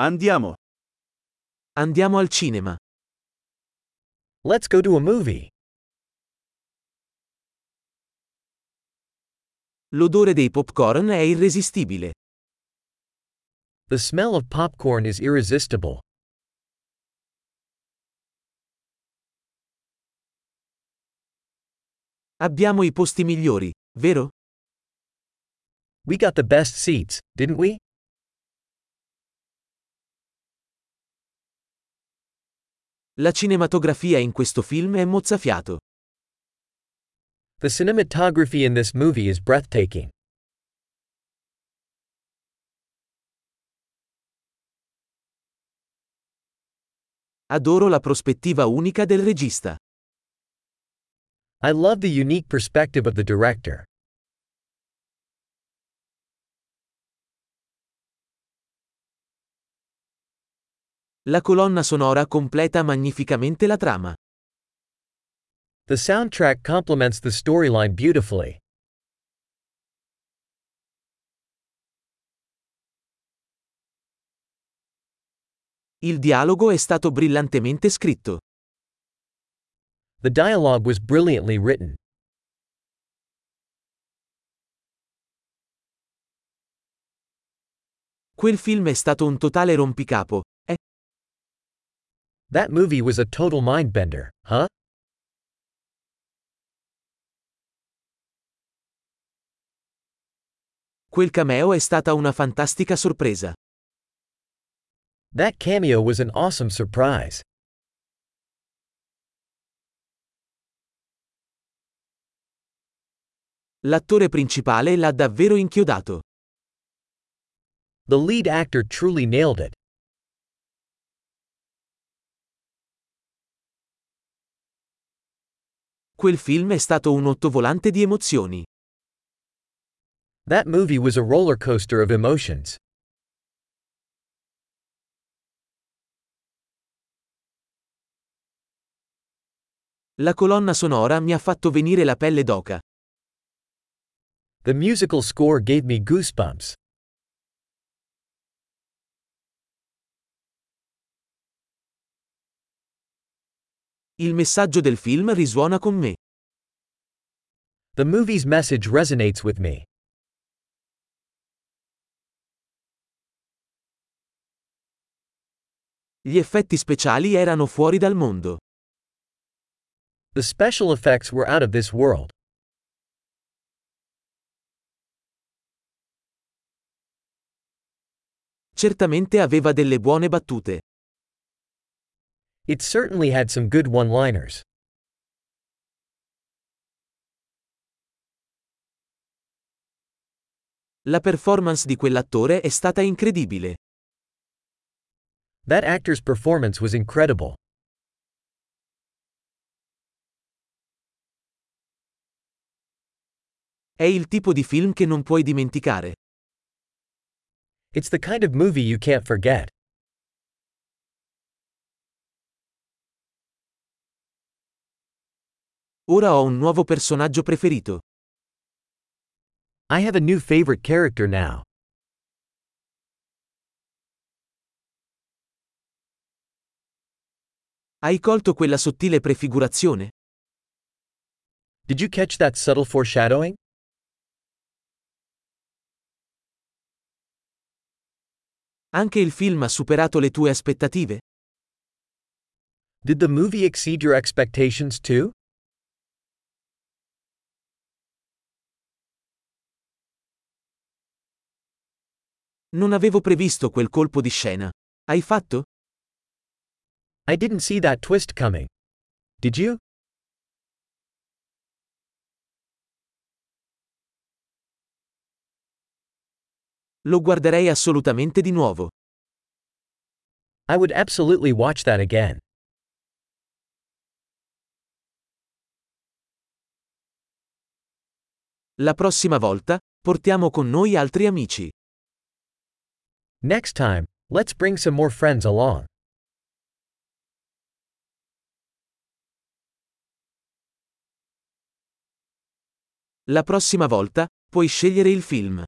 Andiamo. Andiamo al cinema. Let's go to a movie. L'odore dei popcorn è irresistibile. The smell of popcorn is irresistible. Abbiamo i posti migliori, vero? We got the best seats, didn't we? La cinematografia in questo film è mozzafiato. The cinematography in this movie is breathtaking. Adoro la prospettiva unica del regista. I love the unique perspective of the director. La colonna sonora completa magnificamente la trama. The soundtrack complements the storyline beautifully. Il dialogo è stato brillantemente scritto. The dialogue was brilliantly written. Quel film è stato un totale rompicapo? That movie was a total mindbender, huh? Quel cameo è stata una fantastica sorpresa. That cameo was an awesome surprise. L'attore principale l'ha davvero inchiodato. The lead actor truly nailed it. Quel film è stato un ottovolante di emozioni. That movie was a roller coaster of emotions. La colonna sonora mi ha fatto venire la pelle d'oca. The musical score gave me goosebumps. Il messaggio del film risuona con me. The movie's message resonates with me. Gli effetti speciali erano fuori dal mondo. The special effects were out of this world. Certamente aveva delle buone battute. It certainly had some good one liners. La performance di quell'attore è stata incredibile. That actor's performance was incredible. È il tipo di film che non puoi dimenticare. It's the kind of movie you can't forget. Ora ho un nuovo personaggio preferito. I have a new favorite character now. Hai colto quella sottile prefigurazione? Did you catch that subtle foreshadowing? Anche il film ha superato le tue aspettative? Did the movie exceed your expectations too? Non avevo previsto quel colpo di scena. Hai fatto? I didn't see that twist coming. Did you? Lo guarderei assolutamente di nuovo. I would absolutely watch that again. La prossima volta, portiamo con noi altri amici. Next time, let's bring some more friends along. La prossima volta, puoi scegliere il film.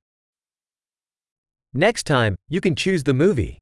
Next time, you can choose the movie.